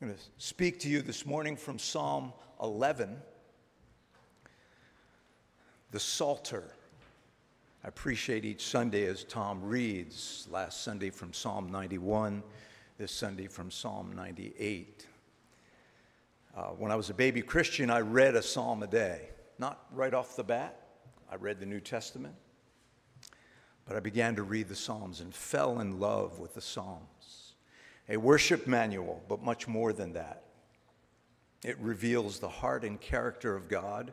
I'm going to speak to you this morning from Psalm 11, the Psalter. I appreciate each Sunday as Tom reads. Last Sunday from Psalm 91, this Sunday from Psalm 98. Uh, when I was a baby Christian, I read a psalm a day. Not right off the bat, I read the New Testament, but I began to read the Psalms and fell in love with the Psalms a worship manual, but much more than that. It reveals the heart and character of God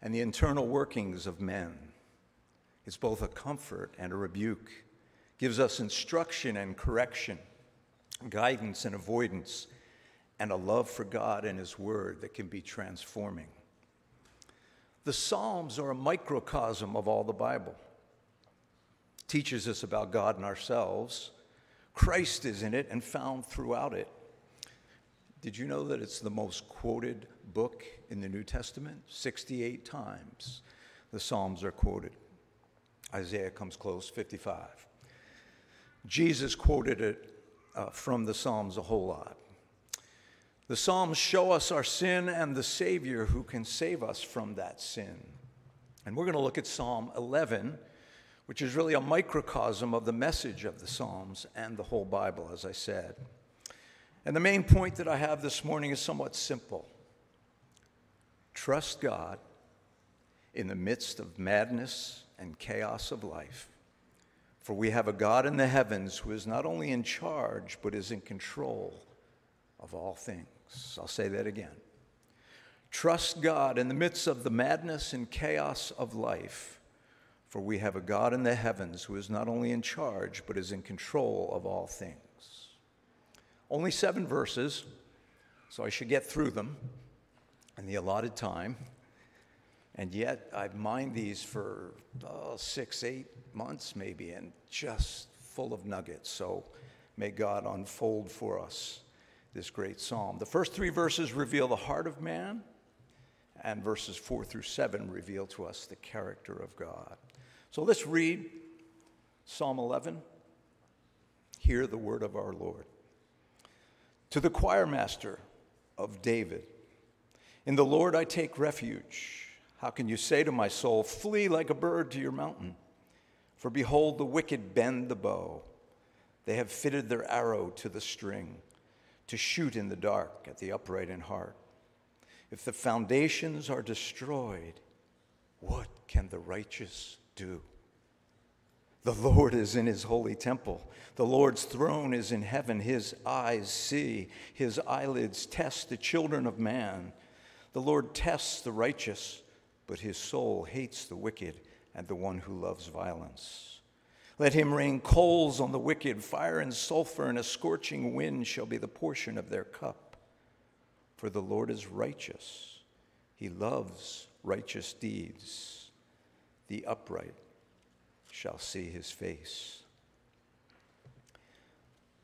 and the internal workings of men. It's both a comfort and a rebuke, gives us instruction and correction, guidance and avoidance, and a love for God and His Word that can be transforming. The Psalms are a microcosm of all the Bible. Teaches us about God and ourselves Christ is in it and found throughout it. Did you know that it's the most quoted book in the New Testament? 68 times the Psalms are quoted. Isaiah comes close, 55. Jesus quoted it uh, from the Psalms a whole lot. The Psalms show us our sin and the Savior who can save us from that sin. And we're going to look at Psalm 11 which is really a microcosm of the message of the Psalms and the whole Bible, as I said. And the main point that I have this morning is somewhat simple trust God in the midst of madness and chaos of life. For we have a God in the heavens who is not only in charge, but is in control of all things. I'll say that again. Trust God in the midst of the madness and chaos of life for we have a God in the heavens who is not only in charge, but is in control of all things. Only seven verses, so I should get through them in the allotted time. And yet, I've mined these for uh, six, eight months maybe, and just full of nuggets. So may God unfold for us this great psalm. The first three verses reveal the heart of man, and verses four through seven reveal to us the character of God. So let's read Psalm 11. Hear the word of our Lord. To the choir master of David, in the Lord I take refuge. How can you say to my soul, Flee like a bird to your mountain? For behold, the wicked bend the bow. They have fitted their arrow to the string to shoot in the dark at the upright in heart. If the foundations are destroyed, what can the righteous do. The Lord is in his holy temple. The Lord's throne is in heaven. His eyes see, his eyelids test the children of man. The Lord tests the righteous, but his soul hates the wicked and the one who loves violence. Let him rain coals on the wicked, fire and sulfur, and a scorching wind shall be the portion of their cup. For the Lord is righteous, he loves righteous deeds the upright shall see his face.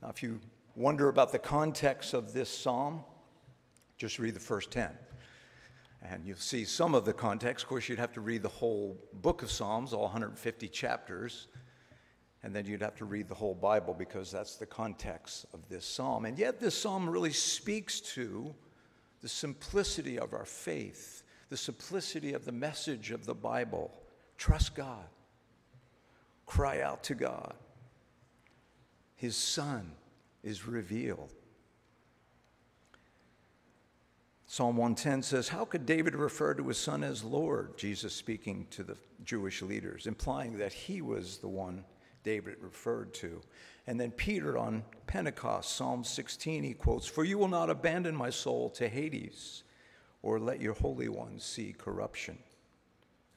Now, if you wonder about the context of this psalm, just read the first 10. And you'll see some of the context. Of course, you'd have to read the whole book of Psalms, all 150 chapters. And then you'd have to read the whole Bible because that's the context of this psalm. And yet, this psalm really speaks to the simplicity of our faith, the simplicity of the message of the Bible. Trust God. Cry out to God. His Son is revealed. Psalm 110 says, How could David refer to his son as Lord? Jesus speaking to the Jewish leaders, implying that he was the one David referred to. And then Peter on Pentecost, Psalm 16, he quotes, For you will not abandon my soul to Hades, or let your Holy One see corruption.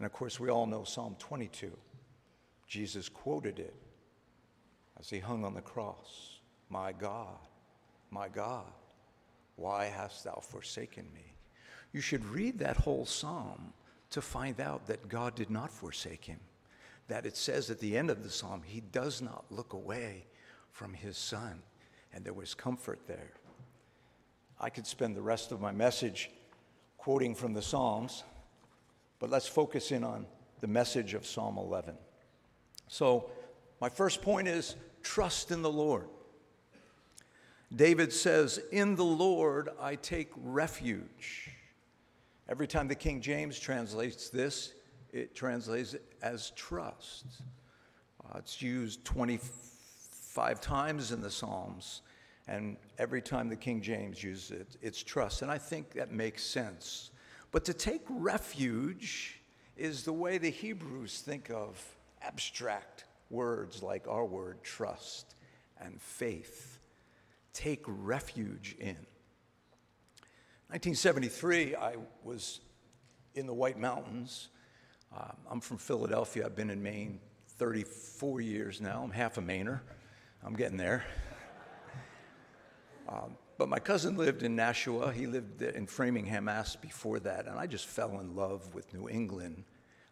And of course, we all know Psalm 22. Jesus quoted it as he hung on the cross My God, my God, why hast thou forsaken me? You should read that whole psalm to find out that God did not forsake him. That it says at the end of the psalm, he does not look away from his son. And there was comfort there. I could spend the rest of my message quoting from the Psalms, but let's focus in on the message of Psalm 11. So, my first point is trust in the Lord. David says, In the Lord I take refuge. Every time the King James translates this, it translates it as trust. Uh, it's used 25 times in the Psalms, and every time the King James uses it, it's trust. And I think that makes sense. But to take refuge is the way the Hebrews think of abstract words like our word trust and faith. Take refuge in. 1973, I was in the White Mountains. Um, I'm from Philadelphia. I've been in Maine 34 years now. I'm half a Mainer. I'm getting there. Um, but my cousin lived in Nashua. He lived in Framingham, Mass before that. And I just fell in love with New England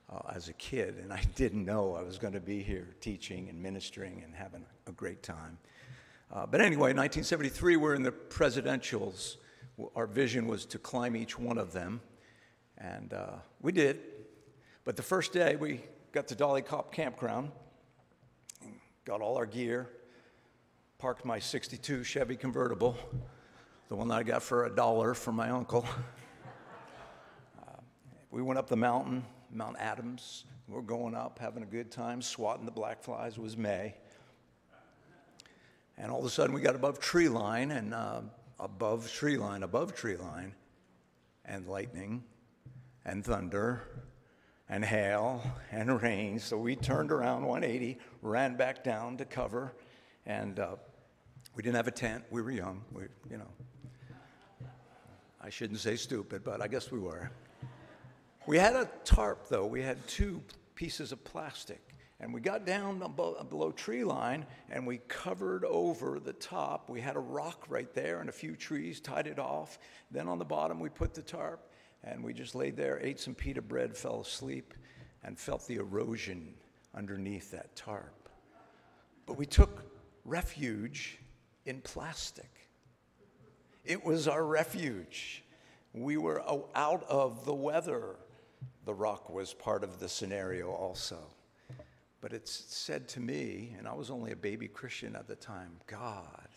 uh, as a kid. And I didn't know I was going to be here teaching and ministering and having a great time. Uh, but anyway, 1973, we're in the presidentials. Our vision was to climb each one of them. And uh, we did. But the first day, we got to Dolly Copp Campground, got all our gear, parked my 62 Chevy convertible, the one that I got for a dollar from my uncle. Uh, we went up the mountain, Mount Adams. We're going up, having a good time, swatting the black flies. Was May. And all of a sudden, we got above tree line, and uh, above tree line, above tree line, and lightning, and thunder, and hail, and rain. So we turned around 180, ran back down to cover, and uh, we didn't have a tent. We were young. We, you know, I shouldn't say stupid, but I guess we were. We had a tarp, though. We had two pieces of plastic. And we got down below tree line and we covered over the top. We had a rock right there and a few trees, tied it off. Then on the bottom, we put the tarp and we just laid there, ate some pita bread, fell asleep, and felt the erosion underneath that tarp. But we took refuge in plastic. It was our refuge. We were out of the weather. The rock was part of the scenario also. But it's said to me, and I was only a baby Christian at the time God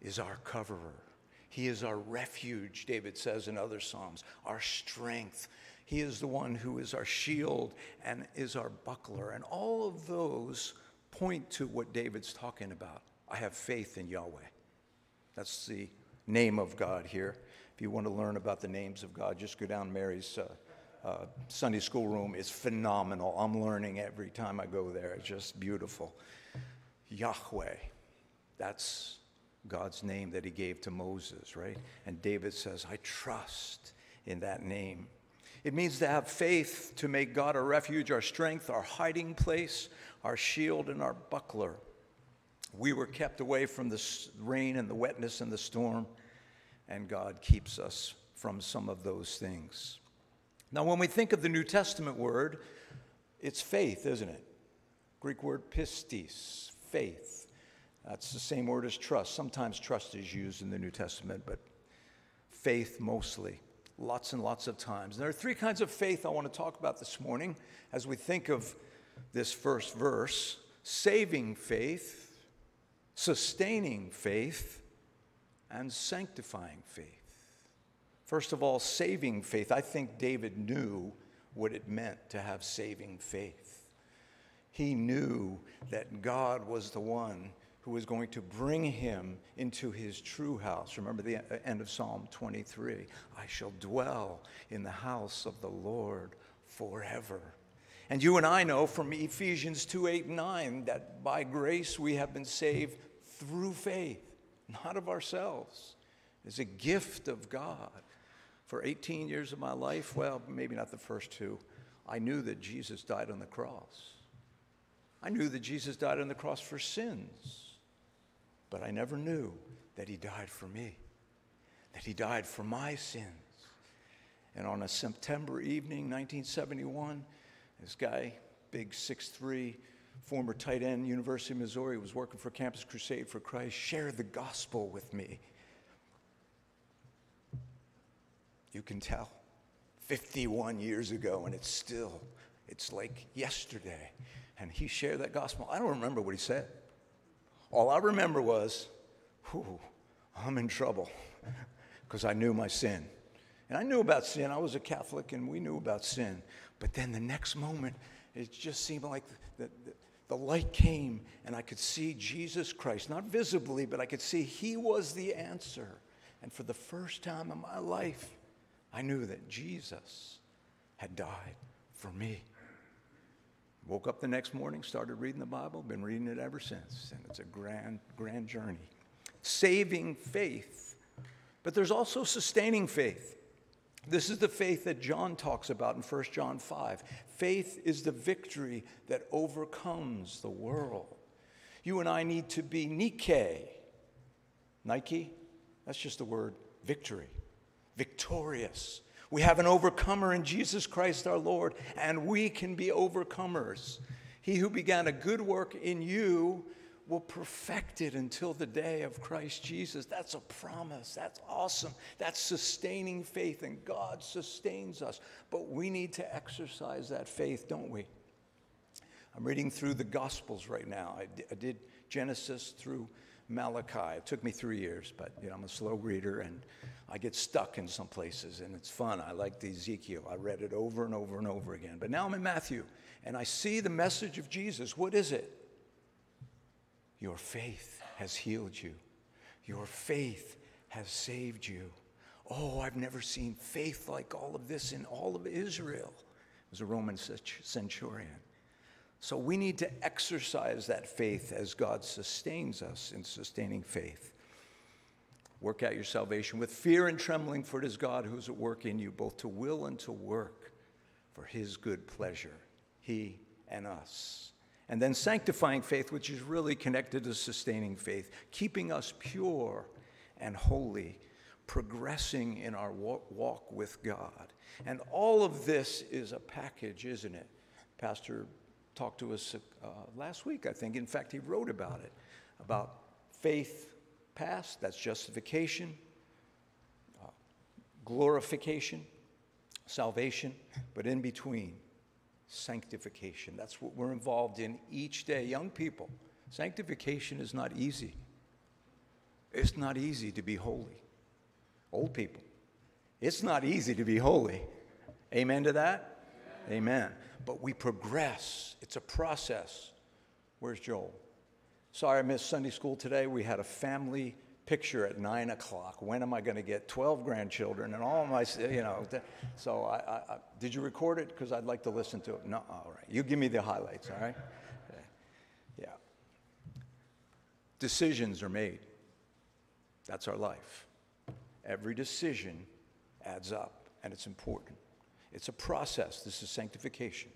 is our coverer. He is our refuge, David says in other Psalms, our strength. He is the one who is our shield and is our buckler. And all of those point to what David's talking about. I have faith in Yahweh. That's the name of God here. If you want to learn about the names of God, just go down Mary's uh, uh, Sunday school room. It's phenomenal. I'm learning every time I go there. It's just beautiful. Yahweh, that's God's name that he gave to Moses, right? And David says, I trust in that name. It means to have faith, to make God our refuge, our strength, our hiding place, our shield, and our buckler. We were kept away from the rain and the wetness and the storm, and God keeps us from some of those things. Now, when we think of the New Testament word, it's faith, isn't it? Greek word pistis, faith. That's the same word as trust. Sometimes trust is used in the New Testament, but faith mostly. Lots and lots of times. And there are three kinds of faith I want to talk about this morning as we think of this first verse saving faith sustaining faith, and sanctifying faith. First of all, saving faith. I think David knew what it meant to have saving faith. He knew that God was the one who was going to bring him into his true house. Remember the end of Psalm 23 I shall dwell in the house of the Lord forever. And you and I know from Ephesians 2 8 and 9 that by grace we have been saved through faith, not of ourselves. It's a gift of God. For 18 years of my life, well, maybe not the first two, I knew that Jesus died on the cross. I knew that Jesus died on the cross for sins, but I never knew that he died for me, that he died for my sins. And on a September evening, 1971, this guy, big 6'3, former tight end, University of Missouri, was working for Campus Crusade for Christ, shared the gospel with me. You can tell. 51 years ago, and it's still, it's like yesterday. And he shared that gospel. I don't remember what he said. All I remember was, whew, I'm in trouble because I knew my sin. And I knew about sin. I was a Catholic and we knew about sin. But then the next moment, it just seemed like the, the, the, light came and I could see Jesus Christ, not visibly, but I could see He was the answer. And for the first time in my life, I knew that Jesus had died for me. Woke up the next morning, started reading the Bible, been reading it ever since. And it's a grand, grand journey. Saving faith. But there's also sustaining faith. This is the faith that John talks about in 1 John 5. Faith is the victory that overcomes the world. You and I need to be Nike. Nike? That's just the word victory. Victorious. We have an overcomer in Jesus Christ our Lord, and we can be overcomers. He who began a good work in you will perfect it until the day of Christ Jesus. That's a promise. That's awesome. That's sustaining faith, and God sustains us. But we need to exercise that faith, don't we? I'm reading through the Gospels right now. I did Genesis through Malachi. It took me three years, but you know, I'm a slow reader and I get stuck in some places, and it's fun. I like the Ezekiel. I read it over and over and over again. But now I'm in Matthew, and I see the message of Jesus. What is it? Your faith has healed you. Your faith has saved you. Oh, I've never seen faith like all of this in all of Israel. It was a Roman centurion. So we need to exercise that faith as God sustains us in sustaining faith. Work out your salvation with fear and trembling, for it is God who is at work in you, both to will and to work for his good pleasure, he and us. And then sanctifying faith, which is really connected to sustaining faith, keeping us pure and holy, progressing in our walk with God. And all of this is a package, isn't it? Pastor talked to us uh, last week, I think. In fact, he wrote about it about faith past, that's justification, uh, glorification, salvation, but in between, sanctification. That's what we're involved in each day. Young people, sanctification is not easy. It's not easy to be holy. Old people, it's not easy to be holy. Amen to that? Amen. Amen. But we progress, it's a process. Where's Joel? Sorry I missed Sunday school today. We had a family picture at nine o'clock. When am I going to get 12 grandchildren and all my, you know? So I, I, I did you record it? Because I'd like to listen to it. No, all right. You give me the highlights, all right? Yeah. Decisions are made. That's our life. Every decision adds up, and it's important. It's a process. This is sanctification.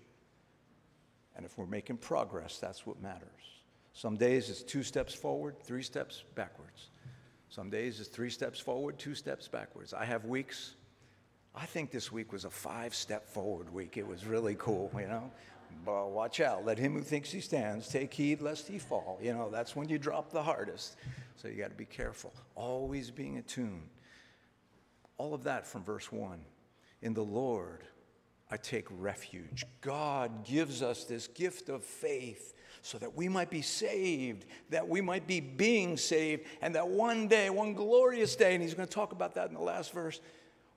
And if we're making progress, that's what matters. Some days it's two steps forward, three steps backwards. Some days it's three steps forward, two steps backwards. I have weeks. I think this week was a five step forward week. It was really cool, you know. But watch out. Let him who thinks he stands take heed lest he fall. You know, that's when you drop the hardest. So you got to be careful. Always being attuned. All of that from verse 1. In the Lord, I take refuge. God gives us this gift of faith so that we might be saved, that we might be being saved, and that one day, one glorious day, and he's going to talk about that in the last verse,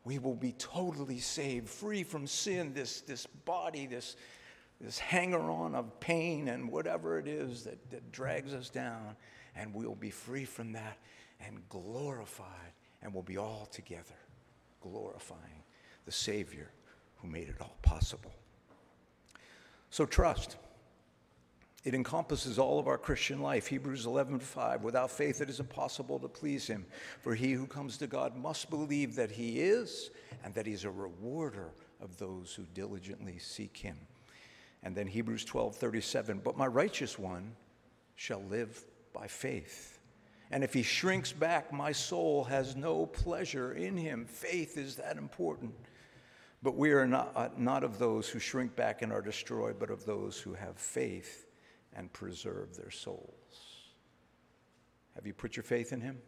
we will be totally saved, free from sin, this, this body, this, this hanger on of pain and whatever it is that, that drags us down, and we'll be free from that and glorified, and we'll be all together glorifying the Savior who made it all possible. So trust. It encompasses all of our Christian life. Hebrews 11:5. Without faith it is impossible to please him, for he who comes to God must believe that he is and that he's a rewarder of those who diligently seek him. And then Hebrews 12:37, but my righteous one shall live by faith. And if he shrinks back, my soul has no pleasure in him. Faith is that important. But we are not, not of those who shrink back and are destroyed, but of those who have faith and preserve their souls. Have you put your faith in Him?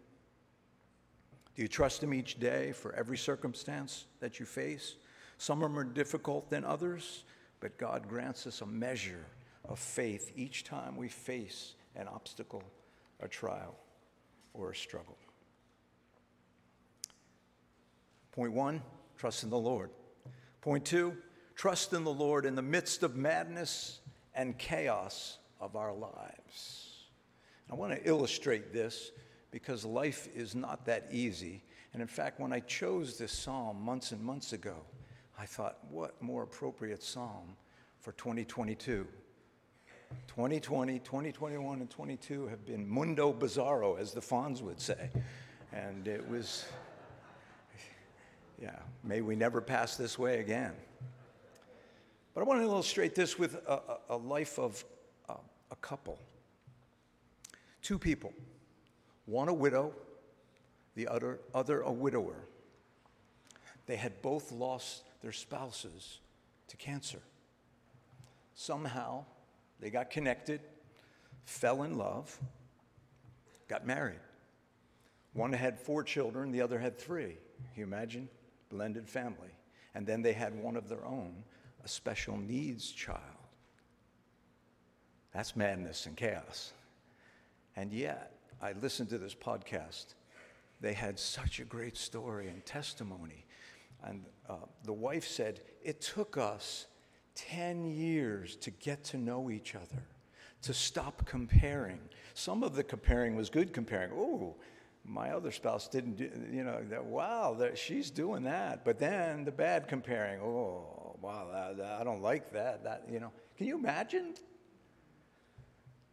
Do you trust Him each day for every circumstance that you face? Some are more difficult than others, but God grants us a measure of faith each time we face an obstacle, a trial, or a struggle. Point one, trust in the Lord. Point two, trust in the Lord in the midst of madness and chaos of our lives. I want to illustrate this because life is not that easy. And in fact, when I chose this psalm months and months ago, I thought, what more appropriate psalm for 2022? 2020, 2021, and 22 have been mundo bizarro, as the Fonz would say. And it was, yeah, may we never pass this way again. But I want to illustrate this with a, a life of a couple. Two people, one a widow, the other, other a widower. They had both lost their spouses to cancer. Somehow, they got connected, fell in love, got married. One had four children, the other had three. Can you imagine? Blended family. And then they had one of their own, a special needs child. That's madness and chaos. And yet, I listened to this podcast. They had such a great story and testimony. And uh, the wife said, It took us 10 years to get to know each other, to stop comparing. Some of the comparing was good comparing. Oh, my other spouse didn't do, you know, that, wow, that, she's doing that. But then the bad comparing, oh, wow, that, I don't like that. That, you know, can you imagine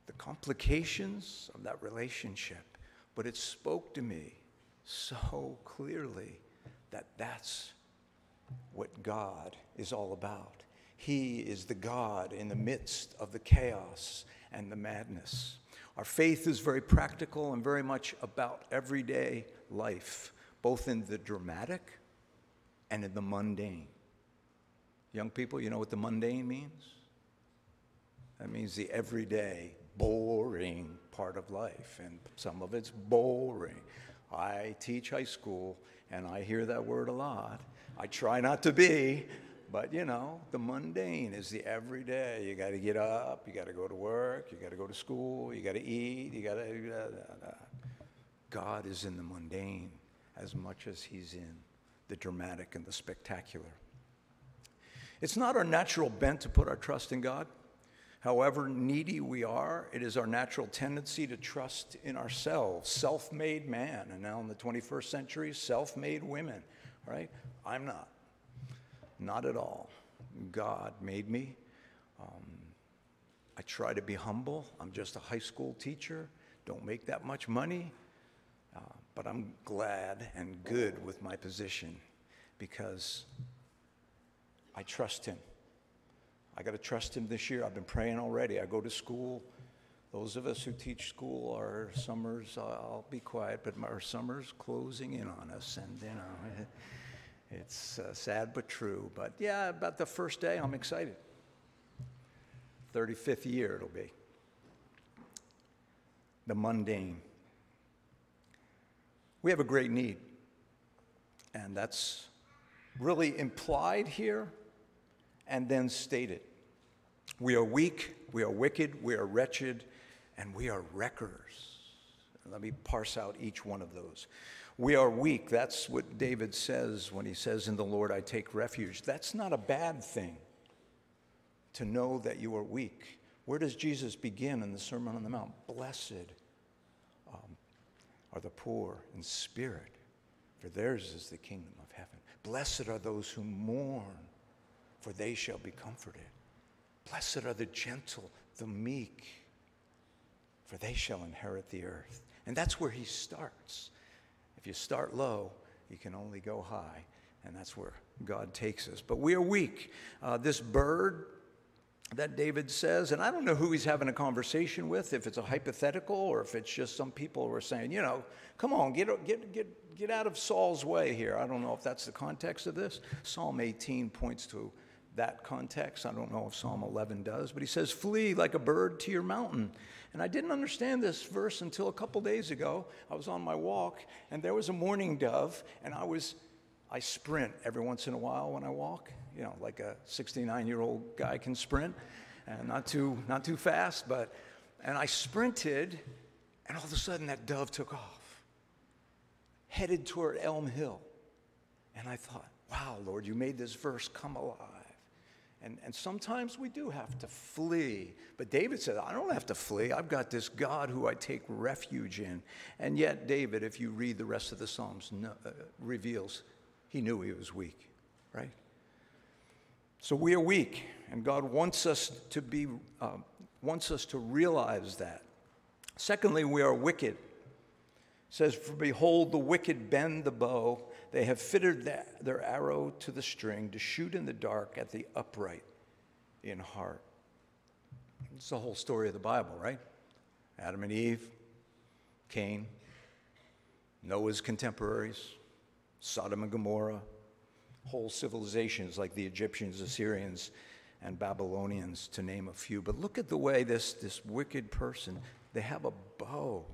the complications of that relationship? But it spoke to me so clearly that that's what God is all about. He is the God in the midst of the chaos and the madness. Our faith is very practical and very much about everyday life, both in the dramatic and in the mundane. Young people, you know what the mundane means? That means the everyday, boring part of life, and some of it's boring. I teach high school, and I hear that word a lot. I try not to be, but you know, the mundane is the everyday. You got to get up, you got to go to work, you got to go to school, you got to eat, you got to. God is in the mundane as much as He's in the dramatic and the spectacular. It's not our natural bent to put our trust in God. However needy we are, it is our natural tendency to trust in ourselves. Self made man, and now in the 21st century, self made women, right? I'm not. Not at all. God made me. Um, I try to be humble. I'm just a high school teacher, don't make that much money, uh, but I'm glad and good with my position because I trust Him. I got to trust Him this year. I've been praying already. I go to school. Those of us who teach school, our summers, I'll be quiet, but our summer's closing in on us. And, you know, it's uh, sad but true. But yeah, about the first day, I'm excited. 35th year it'll be. The mundane. We have a great need. And that's really implied here and then stated. We are weak, we are wicked, we are wretched, and we are wreckers. Let me parse out each one of those. We are weak. That's what David says when he says, In the Lord I take refuge. That's not a bad thing to know that you are weak. Where does Jesus begin in the Sermon on the Mount? Blessed um, are the poor in spirit, for theirs is the kingdom of heaven. Blessed are those who mourn, for they shall be comforted. Blessed are the gentle, the meek, for they shall inherit the earth. And that's where he starts. If you start low, you can only go high, and that's where God takes us. But we are weak. Uh, this bird that David says, and I don't know who he's having a conversation with, if it's a hypothetical or if it's just some people who are saying, you know, come on, get, get, get, get out of Saul's way here. I don't know if that's the context of this. Psalm 18 points to that context. I don't know if Psalm 11 does, but he says, Flee like a bird to your mountain. And I didn't understand this verse until a couple days ago. I was on my walk, and there was a mourning dove, and I was, I sprint every once in a while when I walk, you know, like a 69 year old guy can sprint, and not too, not too fast, but, and I sprinted, and all of a sudden that dove took off, headed toward Elm Hill. And I thought, wow, Lord, you made this verse come alive. And, and sometimes we do have to flee. But David said, I don't have to flee. I've got this God who I take refuge in. And yet, David, if you read the rest of the Psalms, no, uh, reveals he knew he was weak, right? So we are weak, and God wants us to be, uh, wants us to realize that. Secondly, we are wicked. It says, For behold, the wicked bend the bow they have fitted their arrow to the string to shoot in the dark at the upright in heart. It's the whole story of the Bible, right? Adam and Eve, Cain, Noah's contemporaries, Sodom and Gomorrah, whole civilizations like the Egyptians, Assyrians, and Babylonians, to name a few. But look at the way this, this wicked person, they have a bow.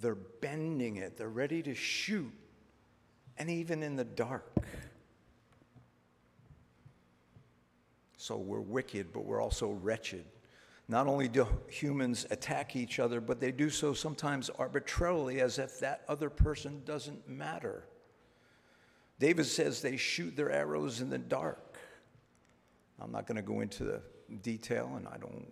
They're bending it, they're ready to shoot and even in the dark. So we're wicked, but we're also wretched. Not only do humans attack each other, but they do so sometimes arbitrarily as if that other person doesn't matter. David says they shoot their arrows in the dark. I'm not going to go into the detail, and I don't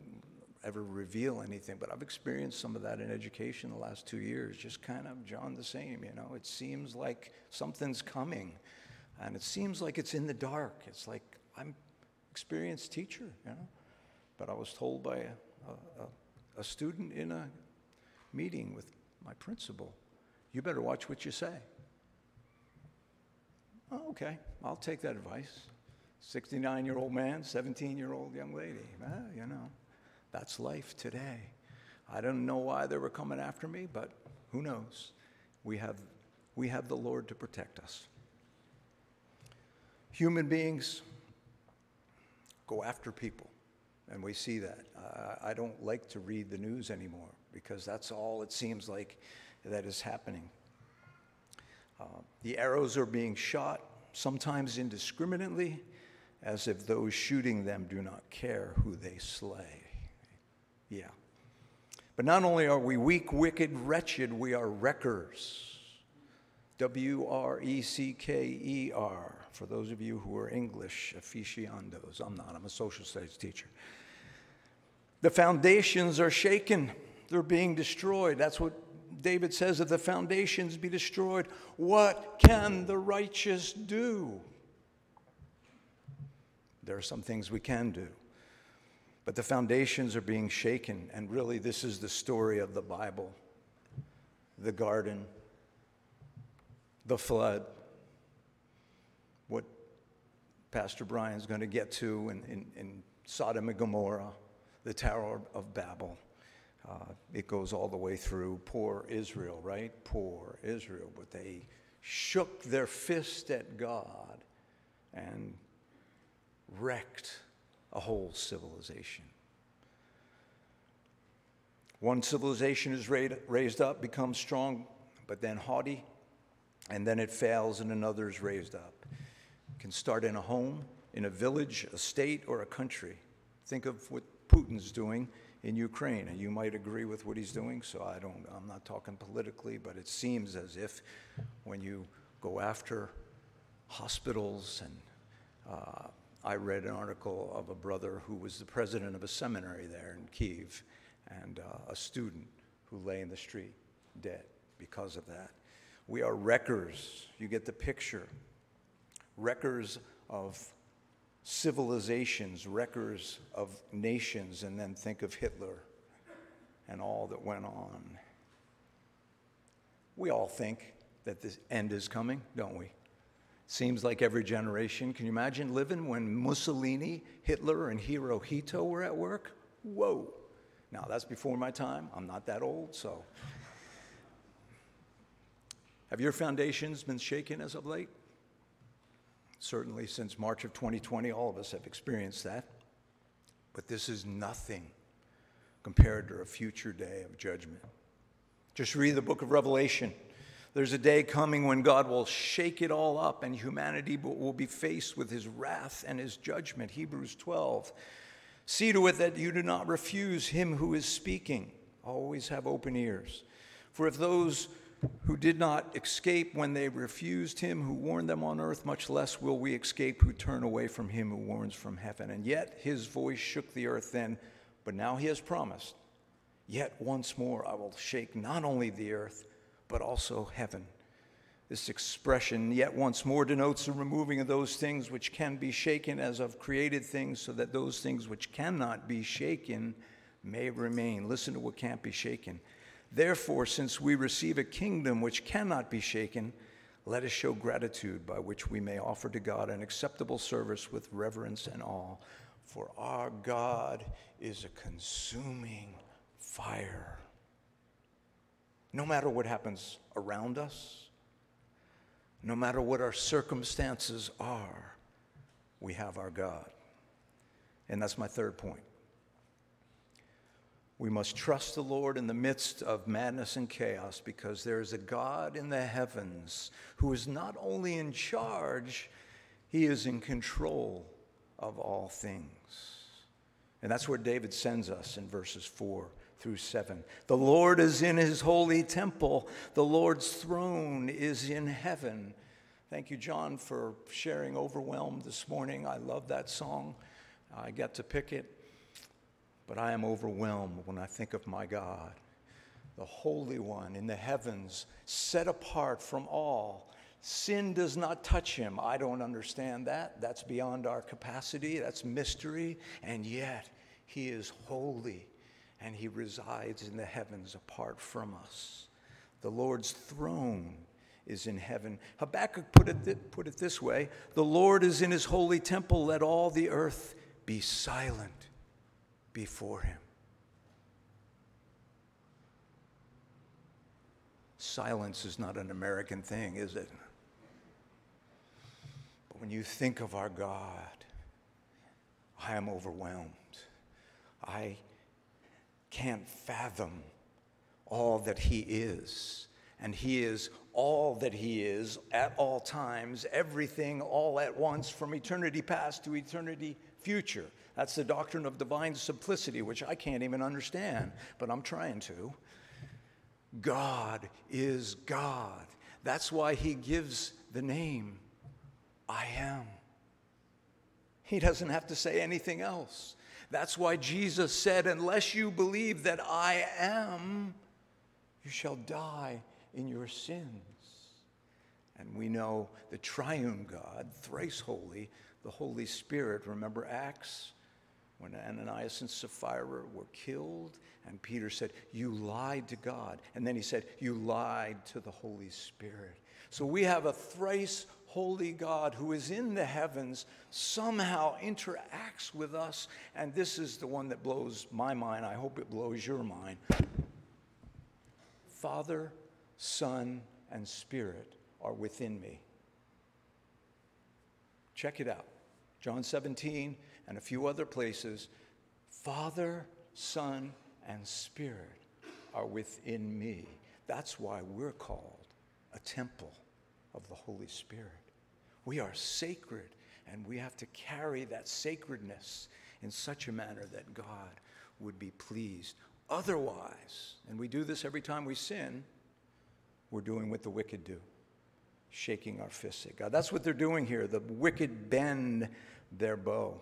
ever reveal anything, but I've experienced some of that in education the last two years, just kind of John the same, you know. It seems like something's coming, and it seems like it's in the dark. It's like I'm experienced teacher, you know. But I was told by a, a, a student in a meeting with my principal, you better watch what you say. Oh, okay, I'll take that advice. 69 year old man, 17 year old young lady. Ah, you know. That's life today. I don't know why they were coming after me, but who knows? We have, we have the Lord to protect us. Human beings go after people, and we see that. Uh, I don't like to read the news anymore because that's all it seems like that is happening. Uh, the arrows are being shot, sometimes indiscriminately, as if those shooting them do not care who they slay. Yeah. But not only are we weak, wicked, wretched, we are wreckers. W R E C K E R, for those of you who are English aficionados. I'm not, I'm a social studies teacher. The foundations are shaken, they're being destroyed. That's what David says if the foundations be destroyed, what can the righteous do? There are some things we can do. But the foundations are being shaken, and really, this is the story of the Bible the garden, the flood, what Pastor Brian's going to get to in, in, in Sodom and Gomorrah, the Tower of Babel. Uh, it goes all the way through poor Israel, right? Poor Israel. But they shook their fist at God and wrecked a whole civilization. One civilization is raised up, becomes strong, but then haughty, and then it fails and another is raised up. It can start in a home, in a village, a state, or a country. Think of what Putin's doing in Ukraine, and you might agree with what he's doing. So I don't, I'm not talking politically, but it seems as if when you go after hospitals and uh, I read an article of a brother who was the president of a seminary there in Kiev and uh, a student who lay in the street dead because of that. We are wreckers. You get the picture. Wreckers of civilizations, wreckers of nations, and then think of Hitler and all that went on. We all think that the end is coming, don't we? Seems like every generation. Can you imagine living when Mussolini, Hitler, and Hirohito were at work? Whoa. Now, that's before my time. I'm not that old, so. Have your foundations been shaken as of late? Certainly, since March of 2020, all of us have experienced that. But this is nothing compared to a future day of judgment. Just read the book of Revelation. There's a day coming when God will shake it all up and humanity will be faced with his wrath and his judgment. Hebrews 12. See to it that you do not refuse him who is speaking. Always have open ears. For if those who did not escape when they refused him who warned them on earth, much less will we escape who turn away from him who warns from heaven. And yet his voice shook the earth then, but now he has promised, Yet once more I will shake not only the earth, but also heaven. This expression, yet once more, denotes the removing of those things which can be shaken as of created things, so that those things which cannot be shaken may remain. Listen to what can't be shaken. Therefore, since we receive a kingdom which cannot be shaken, let us show gratitude by which we may offer to God an acceptable service with reverence and awe. For our God is a consuming fire. No matter what happens around us, no matter what our circumstances are, we have our God. And that's my third point. We must trust the Lord in the midst of madness and chaos because there is a God in the heavens who is not only in charge, he is in control of all things. And that's where David sends us in verses 4 through 7. The Lord is in his holy temple, the Lord's throne is in heaven. Thank you, John, for sharing Overwhelmed this morning. I love that song. I get to pick it, but I am overwhelmed when I think of my God, the Holy One in the heavens, set apart from all. Sin does not touch him. I don't understand that. That's beyond our capacity, that's mystery, and yet he is holy and he resides in the heavens apart from us. The Lord's throne is in heaven. Habakkuk put it, th- put it this way The Lord is in his holy temple, let all the earth be silent before him. Silence is not an American thing, is it? But when you think of our God, I am overwhelmed. I can't fathom all that He is. And He is all that He is at all times, everything all at once, from eternity past to eternity future. That's the doctrine of divine simplicity, which I can't even understand, but I'm trying to. God is God. That's why He gives the name I am. He doesn't have to say anything else. That's why Jesus said, Unless you believe that I am, you shall die in your sins. And we know the triune God, thrice holy, the Holy Spirit. Remember Acts? When Ananias and Sapphira were killed, and Peter said, You lied to God. And then he said, You lied to the Holy Spirit. So we have a thrice holy God who is in the heavens somehow interacts with us. And this is the one that blows my mind. I hope it blows your mind. Father, Son, and Spirit are within me. Check it out. John 17 and a few other places. Father, Son, and Spirit are within me. That's why we're called a temple of the Holy Spirit. We are sacred, and we have to carry that sacredness in such a manner that God would be pleased. Otherwise, and we do this every time we sin, we're doing what the wicked do shaking our fists at God. That's what they're doing here. The wicked bend their bow.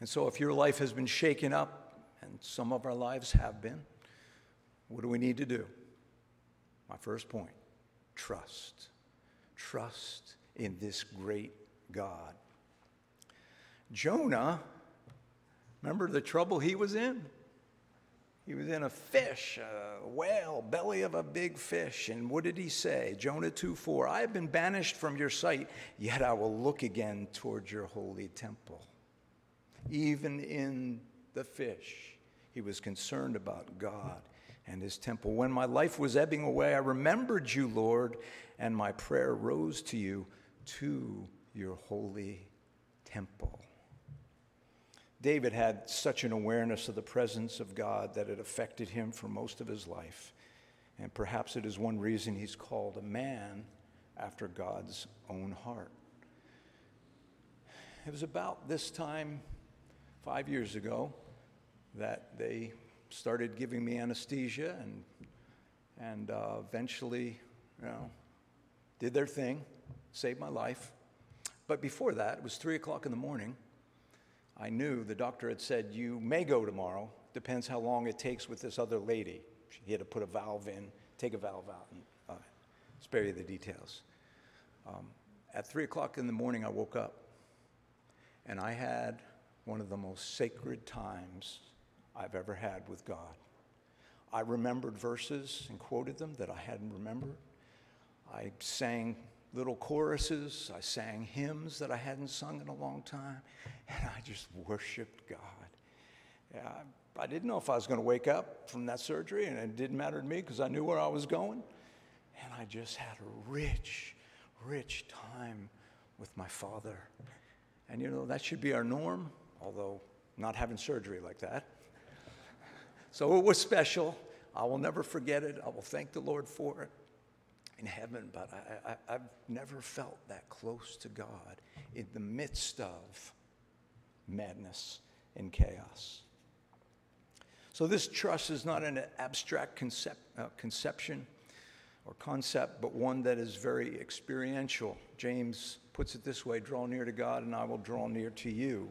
And so, if your life has been shaken up, and some of our lives have been, what do we need to do? My first point trust. Trust in this great God. Jonah, remember the trouble he was in? He was in a fish, a whale, belly of a big fish. And what did he say? Jonah 2 4 I have been banished from your sight, yet I will look again towards your holy temple. Even in the fish, he was concerned about God and his temple. When my life was ebbing away, I remembered you, Lord, and my prayer rose to you to your holy temple. David had such an awareness of the presence of God that it affected him for most of his life. And perhaps it is one reason he's called a man after God's own heart. It was about this time, five years ago, that they started giving me anesthesia and and uh, eventually, you know, did their thing, saved my life. But before that, it was three o'clock in the morning. I knew the doctor had said, You may go tomorrow, depends how long it takes with this other lady. He had to put a valve in, take a valve out, and uh, spare you the details. Um, at three o'clock in the morning, I woke up and I had one of the most sacred times I've ever had with God. I remembered verses and quoted them that I hadn't remembered. I sang little choruses. I sang hymns that I hadn't sung in a long time. And I just worshiped God. Yeah, I didn't know if I was going to wake up from that surgery, and it didn't matter to me because I knew where I was going. And I just had a rich, rich time with my Father. And you know, that should be our norm, although not having surgery like that. So it was special. I will never forget it. I will thank the Lord for it in heaven, but I, I've never felt that close to God in the midst of madness and chaos. So, this trust is not an abstract concept, uh, conception or concept, but one that is very experiential. James puts it this way draw near to God, and I will draw near to you.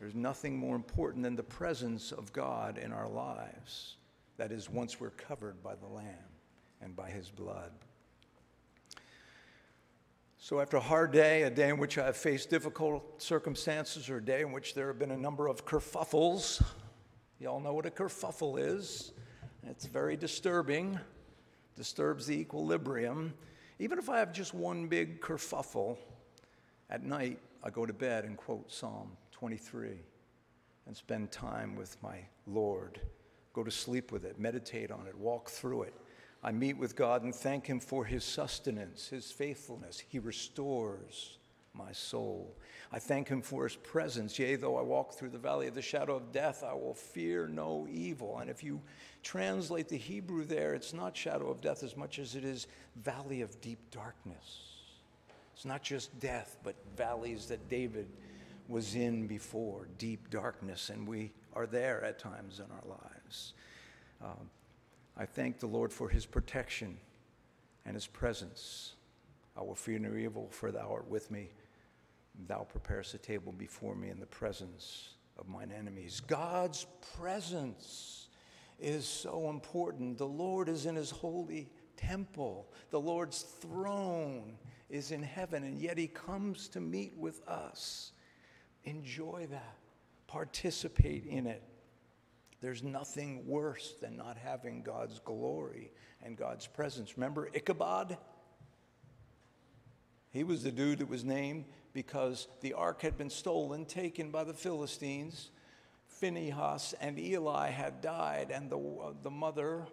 There's nothing more important than the presence of God in our lives. That is, once we're covered by the Lamb and by his blood. So, after a hard day, a day in which I have faced difficult circumstances, or a day in which there have been a number of kerfuffles, you all know what a kerfuffle is. It's very disturbing, disturbs the equilibrium. Even if I have just one big kerfuffle, at night I go to bed and quote Psalm 23 and spend time with my Lord. Go to sleep with it, meditate on it, walk through it I meet with God and thank Him for His sustenance, His faithfulness. He restores my soul. I thank Him for His presence. Yea, though I walk through the valley of the shadow of death, I will fear no evil. And if you translate the Hebrew there, it's not shadow of death as much as it is valley of deep darkness. It's not just death, but valleys that David was in before, deep darkness, and we are there at times in our lives. Um, I thank the Lord for his protection and his presence. I will fear no evil, for thou art with me. Thou preparest a table before me in the presence of mine enemies. God's presence is so important. The Lord is in his holy temple, the Lord's throne is in heaven, and yet he comes to meet with us. Enjoy that, participate in it. There's nothing worse than not having God's glory and God's presence. Remember Ichabod? He was the dude that was named because the ark had been stolen, taken by the Philistines. Phinehas and Eli had died, and the, uh, the mother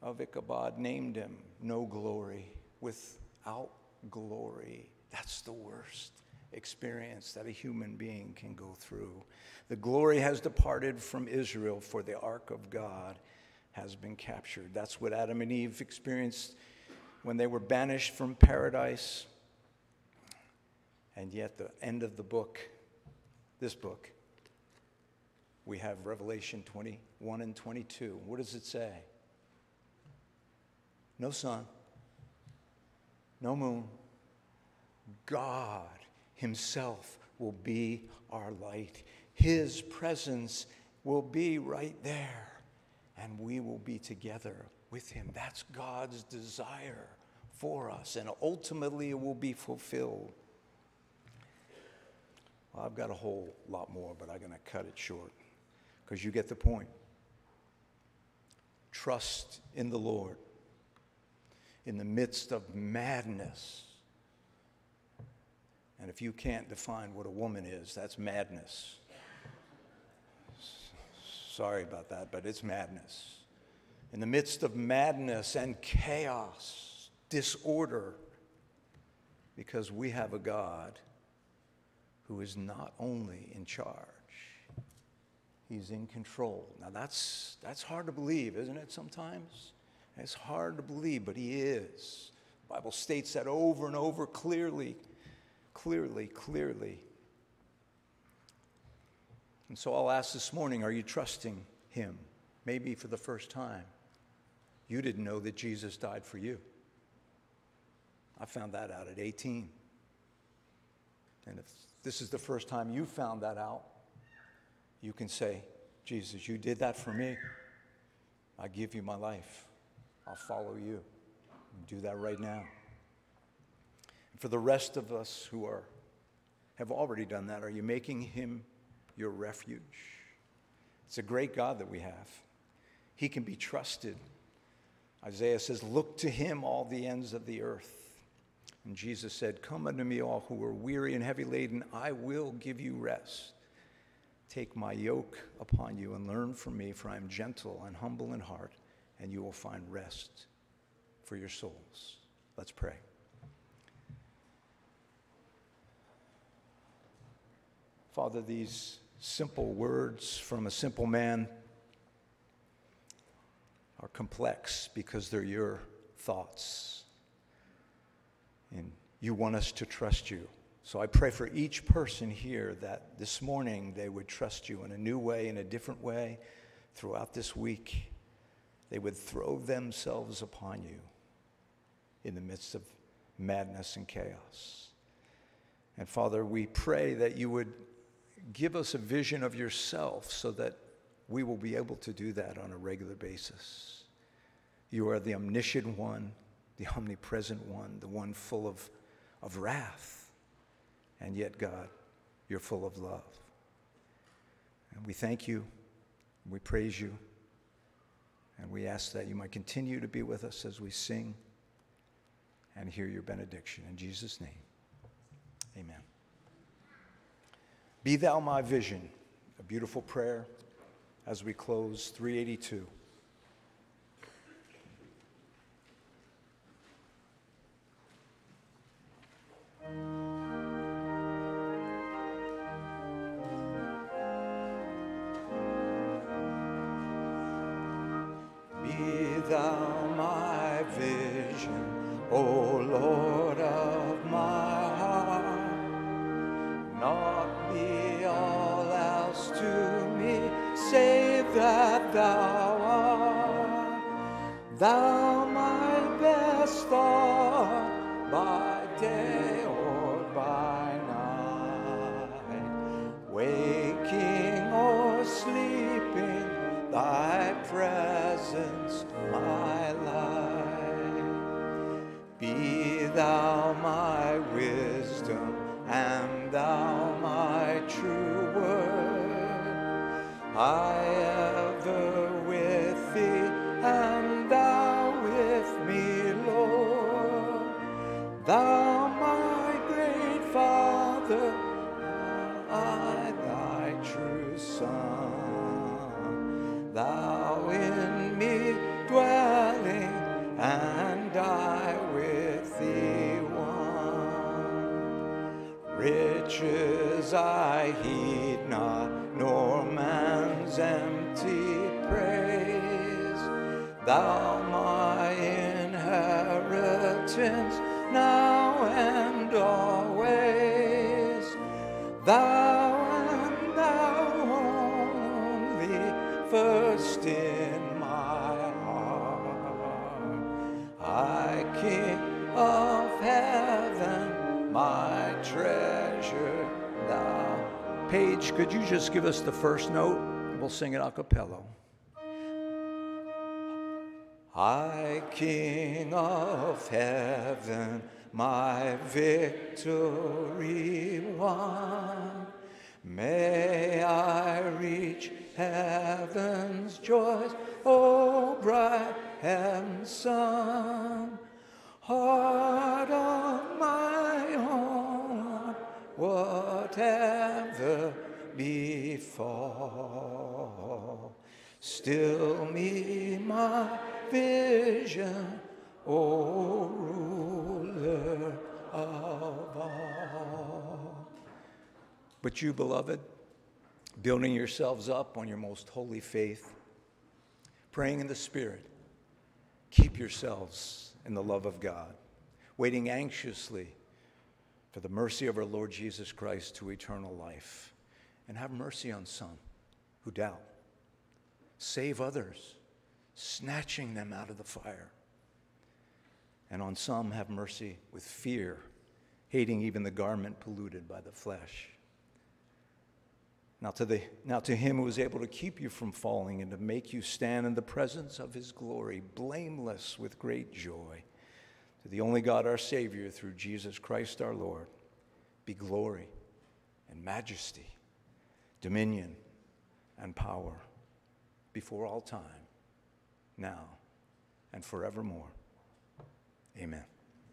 of Ichabod named him No Glory, without glory. That's the worst experience that a human being can go through. The glory has departed from Israel, for the ark of God has been captured. That's what Adam and Eve experienced when they were banished from paradise. And yet, the end of the book, this book, we have Revelation 21 and 22. What does it say? No sun, no moon. God Himself will be our light. His presence will be right there, and we will be together with Him. That's God's desire for us, and ultimately it will be fulfilled. Well, I've got a whole lot more, but I'm going to cut it short because you get the point. Trust in the Lord in the midst of madness and if you can't define what a woman is, that's madness. Sorry about that, but it's madness. In the midst of madness and chaos, disorder, because we have a God who is not only in charge, he's in control. Now that's that's hard to believe, isn't it sometimes? It's hard to believe, but he is. The Bible states that over and over clearly clearly, clearly. And so I'll ask this morning are you trusting Him? Maybe for the first time. you didn't know that Jesus died for you. I found that out at 18. And if this is the first time you found that out, you can say, Jesus, you did that for me. I give you my life. I'll follow you. Do that right now. For the rest of us who are have already done that, are you making him your refuge? It's a great God that we have. He can be trusted. Isaiah says, Look to him, all the ends of the earth. And Jesus said, Come unto me, all who are weary and heavy laden, I will give you rest. Take my yoke upon you and learn from me, for I am gentle and humble in heart, and you will find rest for your souls. Let's pray. Father, these simple words from a simple man are complex because they're your thoughts. And you want us to trust you. So I pray for each person here that this morning they would trust you in a new way, in a different way throughout this week. They would throw themselves upon you in the midst of madness and chaos. And Father, we pray that you would give us a vision of yourself so that we will be able to do that on a regular basis. You are the omniscient one, the omnipresent one, the one full of, of wrath. And yet, God, you're full of love. And we thank you, we praise you, and we ask that you might continue to be with us as we sing and hear your benediction. In Jesus' name, amen. Be thou my vision, a beautiful prayer as we close 382. Word. Thou my inheritance, now and always. Thou and thou only, first in my heart. I, King of heaven, my treasure, thou. Paige, could you just give us the first note? We'll sing it a cappella. King of heaven, my victory won. May I reach heaven's joys, O bright and sun. Heart of my own, whatever befall, still me my vision, O ruler of all. But you, beloved, building yourselves up on your most holy faith, praying in the Spirit, keep yourselves in the love of God, waiting anxiously for the mercy of our Lord Jesus Christ to eternal life. And have mercy on some who doubt. Save others snatching them out of the fire. And on some, have mercy with fear, hating even the garment polluted by the flesh. Now to, the, now to him who is able to keep you from falling and to make you stand in the presence of his glory, blameless with great joy, to the only God our Savior through Jesus Christ our Lord, be glory and majesty, dominion and power before all time, now and forevermore. Amen.